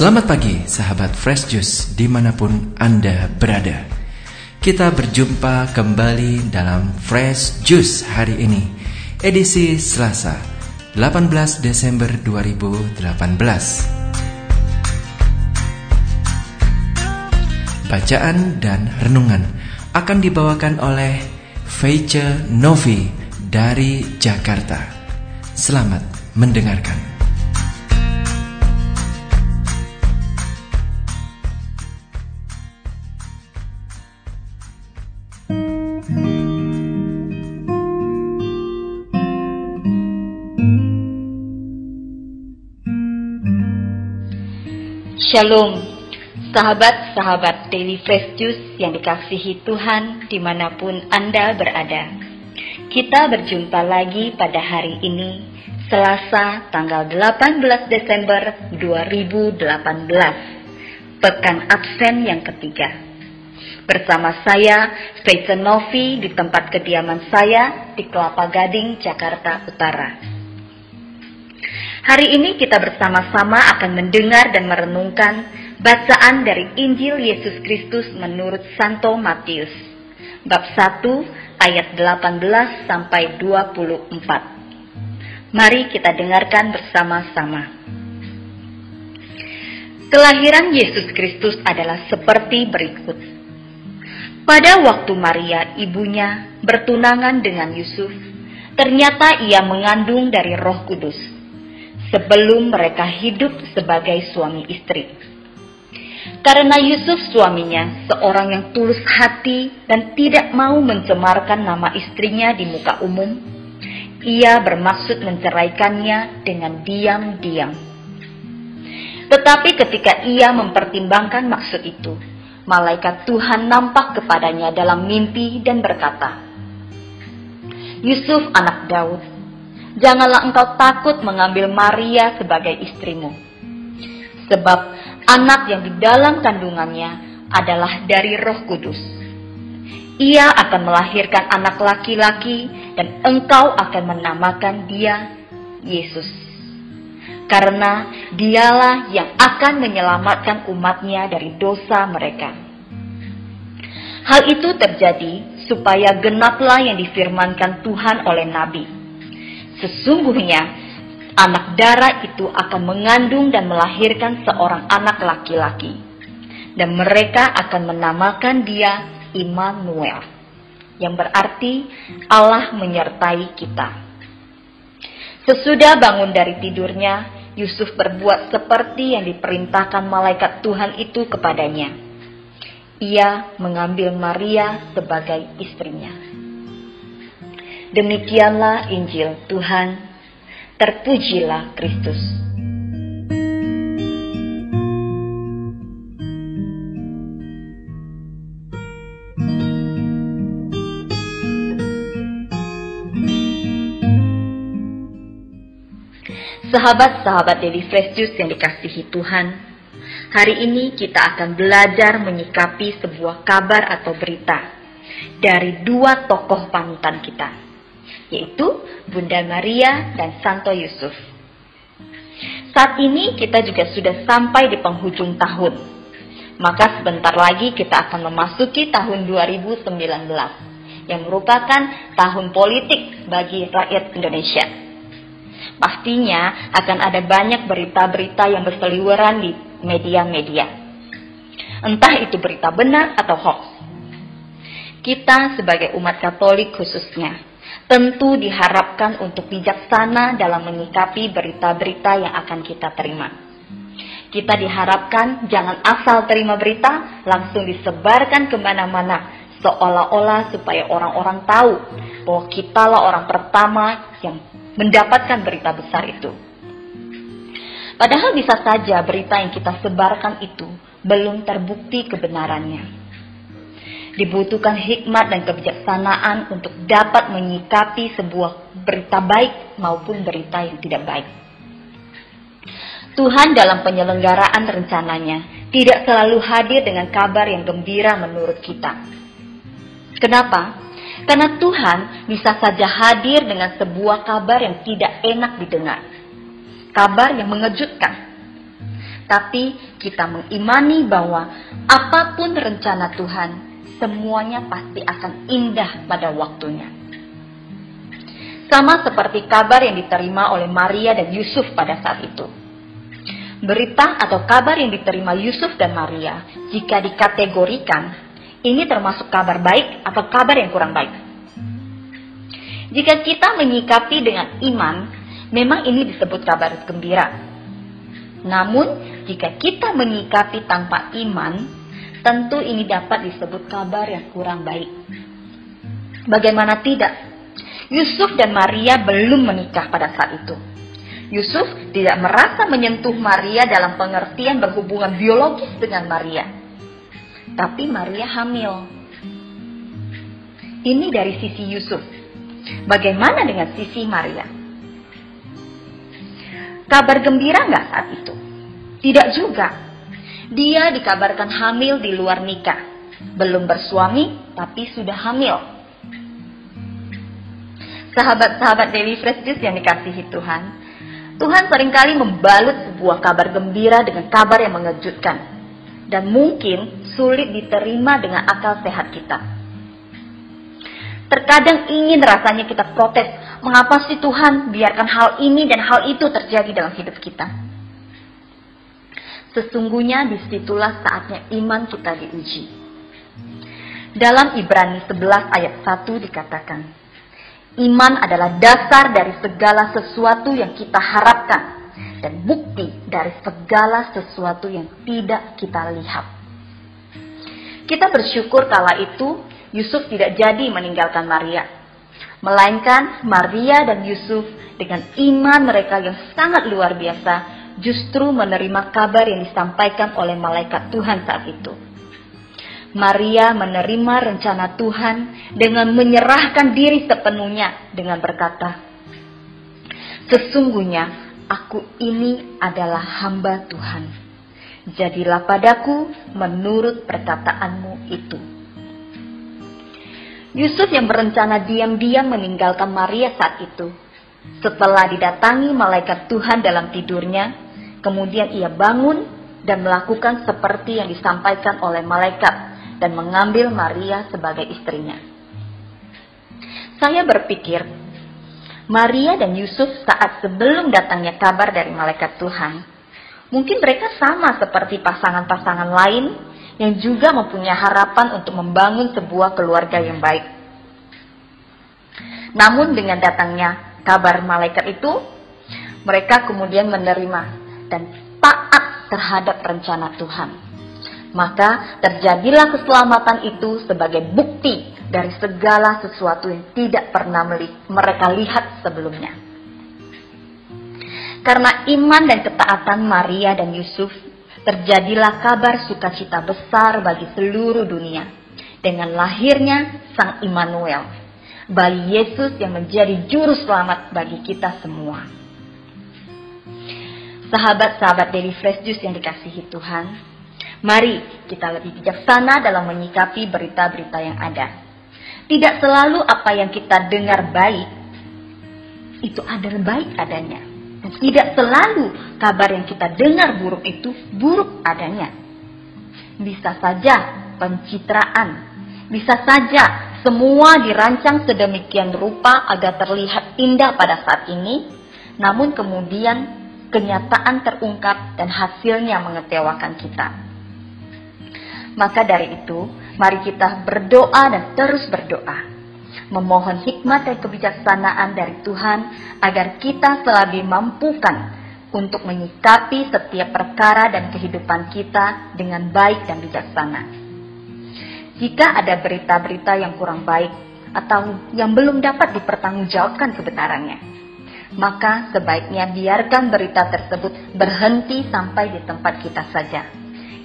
Selamat pagi sahabat Fresh Juice di mana pun Anda berada. Kita berjumpa kembali dalam Fresh Juice hari ini Edisi Selasa 18 Desember 2018 Bacaan dan renungan akan dibawakan oleh Feice Novi dari Jakarta. Selamat mendengarkan Shalom, sahabat-sahabat Daily Fresh Juice yang dikasihi Tuhan di mana pun Anda berada. Kita berjumpa lagi pada hari ini, Selasa tanggal 18 Desember 2018, pekan absen yang ketiga. Bersama saya, Faith Novi di tempat kediaman saya di Kelapa Gading, Jakarta Utara. Hari ini kita bersama-sama akan mendengar dan merenungkan bacaan dari Injil Yesus Kristus menurut Santo Matius, bab 1 ayat 18 sampai 24. Mari kita dengarkan bersama-sama. Kelahiran Yesus Kristus adalah seperti berikut. Pada waktu Maria, ibunya, bertunangan dengan Yusuf, ternyata ia mengandung dari Roh Kudus sebelum mereka hidup sebagai suami istri. Karena Yusuf suaminya seorang yang tulus hati dan tidak mau mencemarkan nama istrinya di muka umum, ia bermaksud menceraikannya dengan diam-diam. Tetapi ketika ia mempertimbangkan maksud itu, malaikat Tuhan nampak kepadanya dalam mimpi dan berkata, Yusuf anak Daud, janganlah engkau takut mengambil Maria sebagai istrimu. Sebab anak yang di dalam kandungannya adalah dari roh kudus. Ia akan melahirkan anak laki-laki dan engkau akan menamakan dia Yesus. Karena dialah yang akan menyelamatkan umatnya dari dosa mereka. Hal itu terjadi supaya genaplah yang difirmankan Tuhan oleh Nabi Sesungguhnya anak darah itu akan mengandung dan melahirkan seorang anak laki-laki. Dan mereka akan menamakan dia Immanuel. Yang berarti Allah menyertai kita. Sesudah bangun dari tidurnya, Yusuf berbuat seperti yang diperintahkan malaikat Tuhan itu kepadanya. Ia mengambil Maria sebagai istrinya. Demikianlah Injil Tuhan. Terpujilah Kristus. Sahabat-sahabat Daily Fresh Juice yang dikasihi Tuhan, hari ini kita akan belajar menyikapi sebuah kabar atau berita dari dua tokoh panutan kita, yaitu Bunda Maria dan Santo Yusuf. Saat ini kita juga sudah sampai di penghujung tahun. Maka sebentar lagi kita akan memasuki tahun 2019 yang merupakan tahun politik bagi rakyat Indonesia. Pastinya akan ada banyak berita-berita yang berseliweran di media-media. Entah itu berita benar atau hoax. Kita sebagai umat Katolik khususnya tentu diharapkan untuk bijaksana dalam menyikapi berita-berita yang akan kita terima. Kita diharapkan jangan asal terima berita, langsung disebarkan ke mana-mana, seolah-olah supaya orang-orang tahu bahwa kitalah orang pertama yang mendapatkan berita besar itu. Padahal bisa saja berita yang kita sebarkan itu belum terbukti kebenarannya dibutuhkan hikmat dan kebijaksanaan untuk dapat menyikapi sebuah berita baik maupun berita yang tidak baik. Tuhan dalam penyelenggaraan rencananya tidak selalu hadir dengan kabar yang gembira menurut kita. Kenapa? Karena Tuhan bisa saja hadir dengan sebuah kabar yang tidak enak didengar. Kabar yang mengejutkan. tapi kita mengimani bahwa apa pun rencana Tuhan, semuanya pasti akan indah pada waktunya. Sama seperti kabar yang diterima oleh Maria dan Yusuf pada saat itu. Berita atau kabar yang diterima Yusuf dan Maria, jika dikategorikan, ini termasuk kabar baik atau kabar yang kurang baik. Jika kita menyikapi dengan iman, memang ini disebut kabar gembira. Namun, jika kita menyikapi tanpa iman, tentu ini dapat disebut kabar yang kurang baik. Bagaimana tidak? Yusuf dan Maria belum menikah pada saat itu. Yusuf tidak merasa menyentuh Maria dalam pengertian berhubungan biologis dengan Maria. Tapi Maria hamil. Ini dari sisi Yusuf. Bagaimana dengan sisi Maria? Kabar gembira nggak saat itu? Tidak juga. Dia dikabarkan hamil di luar nikah. Belum bersuami, tapi sudah hamil. Sahabat-sahabat Dewi Fresh Juice yang dikasihi Tuhan, Tuhan sering kali membalut sebuah kabar gembira dengan kabar yang mengejutkan. Dan mungkin sulit diterima dengan akal sehat kita. Terkadang ingin rasanya kita protes, mengapa sih Tuhan biarkan hal ini dan hal itu terjadi dalam hidup kita. Sesungguhnya di situlah saatnya iman kita diuji. Dalam Ibrani 11 ayat 1 dikatakan, Iman adalah dasar dari segala sesuatu yang kita harapkan dan bukti dari segala sesuatu yang tidak kita lihat. Kita bersyukur kala itu Yusuf tidak jadi meninggalkan Maria. Melainkan Maria dan Yusuf dengan iman mereka yang sangat luar biasa justru menerima kabar yang disampaikan oleh malaikat Tuhan saat itu. Maria menerima rencana Tuhan dengan menyerahkan diri sepenuhnya dengan berkata, Sesungguhnya aku ini adalah hamba Tuhan. Jadilah padaku menurut perkataanmu itu. Yusuf yang berencana diam-diam meninggalkan Maria saat itu. Setelah didatangi malaikat Tuhan dalam tidurnya, kemudian ia bangun dan melakukan seperti yang disampaikan oleh malaikat dan mengambil Maria sebagai istrinya. Saya berpikir, Maria dan Yusuf saat sebelum datangnya kabar dari malaikat Tuhan, mungkin mereka sama seperti pasangan-pasangan lain yang juga mempunyai harapan untuk membangun sebuah keluarga yang baik. Namun dengan datangnya kabar malaikat itu, mereka kemudian menerima dan taat terhadap rencana Tuhan. Maka terjadilah keselamatan itu sebagai bukti dari segala sesuatu yang tidak pernah mereka lihat sebelumnya. Karena iman dan ketaatan Maria dan Yusuf terjadilah kabar sukacita besar bagi seluruh dunia dengan lahirnya Sang Immanuel, bayi Yesus yang menjadi juru selamat bagi kita semua. Sahabat-sahabat dari Fresh Juice yang dikasihi Tuhan, mari kita lebih bijaksana dalam menyikapi berita-berita yang ada. Tidak selalu apa yang kita dengar baik, itu adalah baik adanya tidak selalu kabar yang kita dengar buruk itu buruk adanya. Bisa saja pencitraan, bisa saja semua dirancang sedemikian rupa agar terlihat indah pada saat ini, namun kemudian kenyataan terungkap dan hasilnya mengecewakan kita. Maka dari itu, mari kita berdoa dan terus berdoa memohon hikmat dan kebijaksanaan dari Tuhan agar kita selalu dimampukan untuk menyikapi setiap perkara dan kehidupan kita dengan baik dan bijaksana. Jika ada berita-berita yang kurang baik atau yang belum dapat dipertanggungjawabkan kebenarannya, maka sebaiknya biarkan berita tersebut berhenti sampai di tempat kita saja.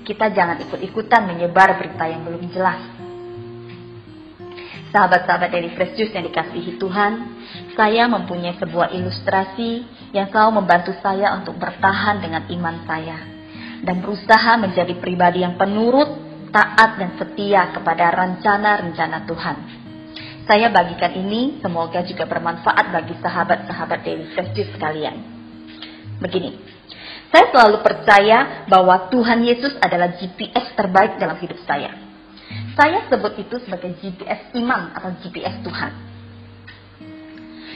Kita jangan ikut-ikutan menyebar berita yang belum jelas Sahabat-sahabat dari Fresh yang dikasihi Tuhan, saya mempunyai sebuah ilustrasi yang selalu membantu saya untuk bertahan dengan iman saya dan berusaha menjadi pribadi yang penurut, taat dan setia kepada rencana-rencana Tuhan. Saya bagikan ini semoga juga bermanfaat bagi sahabat-sahabat dari Fresh Juice sekalian. Begini, Saya selalu percaya bahwa Tuhan Yesus adalah GPS terbaik dalam hidup saya. Saya sebut itu sebagai GPS iman atau GPS Tuhan.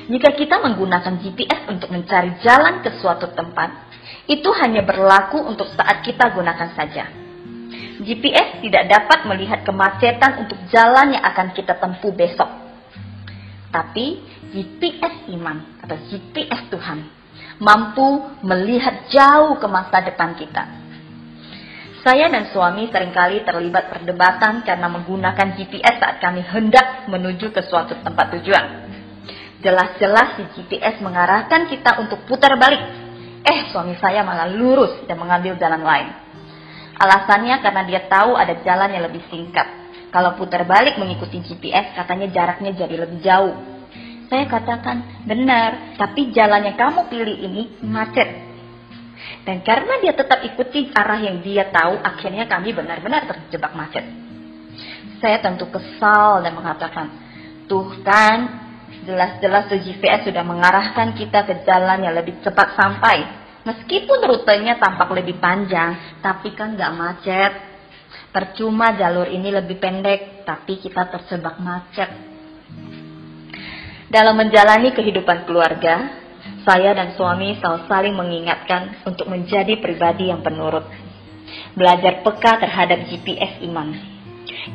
Jika kita menggunakan GPS untuk mencari jalan ke suatu tempat, itu hanya berlaku untuk saat kita gunakan saja. GPS tidak dapat melihat kemacetan untuk jalan yang akan kita tempuh besok. Tapi GPS iman atau GPS Tuhan mampu melihat jauh ke masa depan kita. Saya dan suami sering kali terlibat perdebatan karena menggunakan GPS saat kami hendak menuju ke suatu tempat tujuan. Jelas-jelas si GPS mengarahkan kita untuk putar balik. Eh, suami saya malah lurus dan mengambil jalan lain. Alasannya karena dia tahu ada jalan yang lebih singkat. Kalau putar balik mengikuti GPS, katanya jaraknya jadi lebih jauh. Saya katakan, benar, tapi jalan yang kamu pilih ini macet. Dan karena dia tetap ikuti arah yang dia tahu, akhirnya kami benar-benar terjebak macet. Saya tentu kesal dan mengatakan, tuh kan, jelas-jelas GPS sudah mengarahkan kita ke jalan yang lebih cepat sampai. Meskipun rutenya tampak lebih panjang, tapi kan gak macet. Percuma jalur ini lebih pendek, tapi kita terjebak macet. Dalam menjalani kehidupan keluarga, saya dan suami selalu saling mengingatkan untuk menjadi pribadi yang penurut. Belajar peka terhadap GPS iman.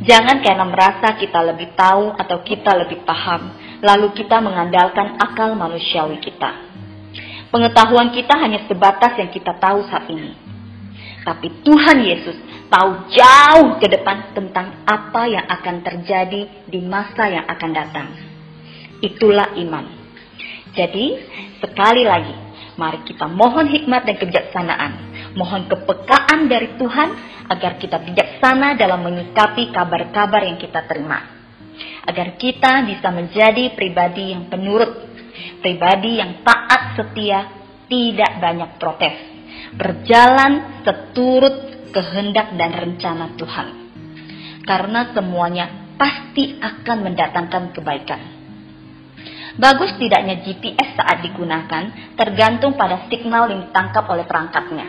Jangan karena merasa kita lebih tahu atau kita lebih paham, lalu kita mengandalkan akal manusiawi kita. Pengetahuan kita hanya sebatas yang kita tahu saat ini. Tapi Tuhan Yesus tahu jauh ke depan tentang apa yang akan terjadi di masa yang akan datang. Itulah iman. Jadi, sekali lagi, mari kita mohon hikmat dan kebijaksanaan. Mohon kepekaan dari Tuhan agar kita bijaksana dalam menyikapi kabar-kabar yang kita terima. Agar kita bisa menjadi pribadi yang penurut, pribadi yang taat setia, tidak banyak protes. Berjalan seturut kehendak dan rencana Tuhan. Karena semuanya pasti akan mendatangkan kebaikan. Bagus tidaknya GPS saat digunakan tergantung pada signal yang ditangkap oleh perangkatnya.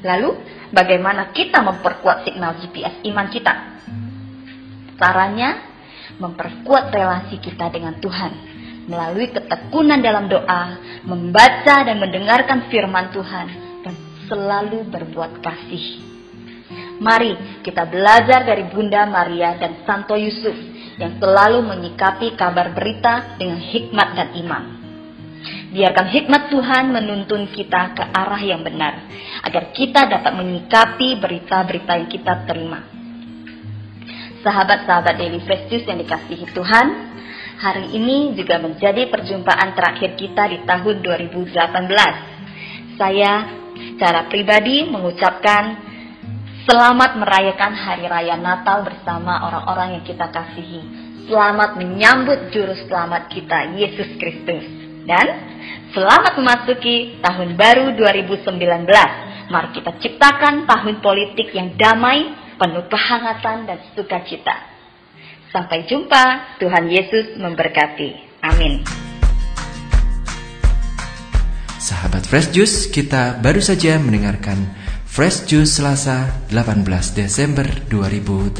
Lalu, bagaimana kita memperkuat signal GPS iman kita? Caranya, memperkuat relasi kita dengan Tuhan melalui ketekunan dalam doa, membaca dan mendengarkan firman Tuhan, dan selalu berbuat kasih. Mari kita belajar dari Bunda Maria dan Santo Yusuf yang selalu menyikapi kabar berita dengan hikmat dan iman. Biarkan hikmat Tuhan menuntun kita ke arah yang benar, agar kita dapat menyikapi berita-berita yang kita terima. Sahabat-sahabat Daily Juice yang dikasihi Tuhan, hari ini juga menjadi perjumpaan terakhir kita di tahun 2018. Saya secara pribadi mengucapkan Selamat merayakan hari raya Natal bersama orang-orang yang kita kasihi. Selamat menyambut juru selamat kita, Yesus Kristus. Dan selamat memasuki tahun baru 2019. Mari kita ciptakan tahun politik yang damai, penuh kehangatan dan sukacita. Sampai jumpa, Tuhan Yesus memberkati. Amin. Sahabat Fresh Juice, kita baru saja mendengarkan Fresh Juice Selasa 18 Desember 2018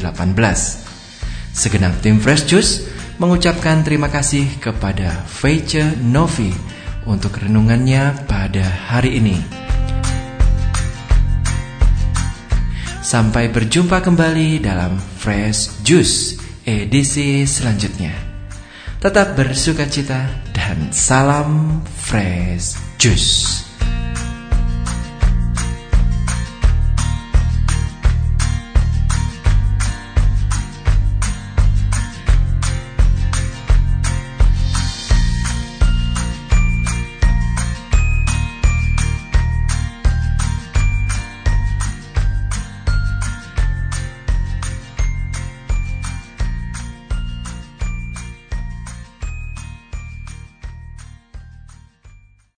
Segenap tim Fresh Juice mengucapkan terima kasih kepada Feice Novi untuk renungannya pada hari ini. Sampai berjumpa kembali dalam Fresh Juice edisi selanjutnya. Tetap bersuka cita dan salam Fresh Juice.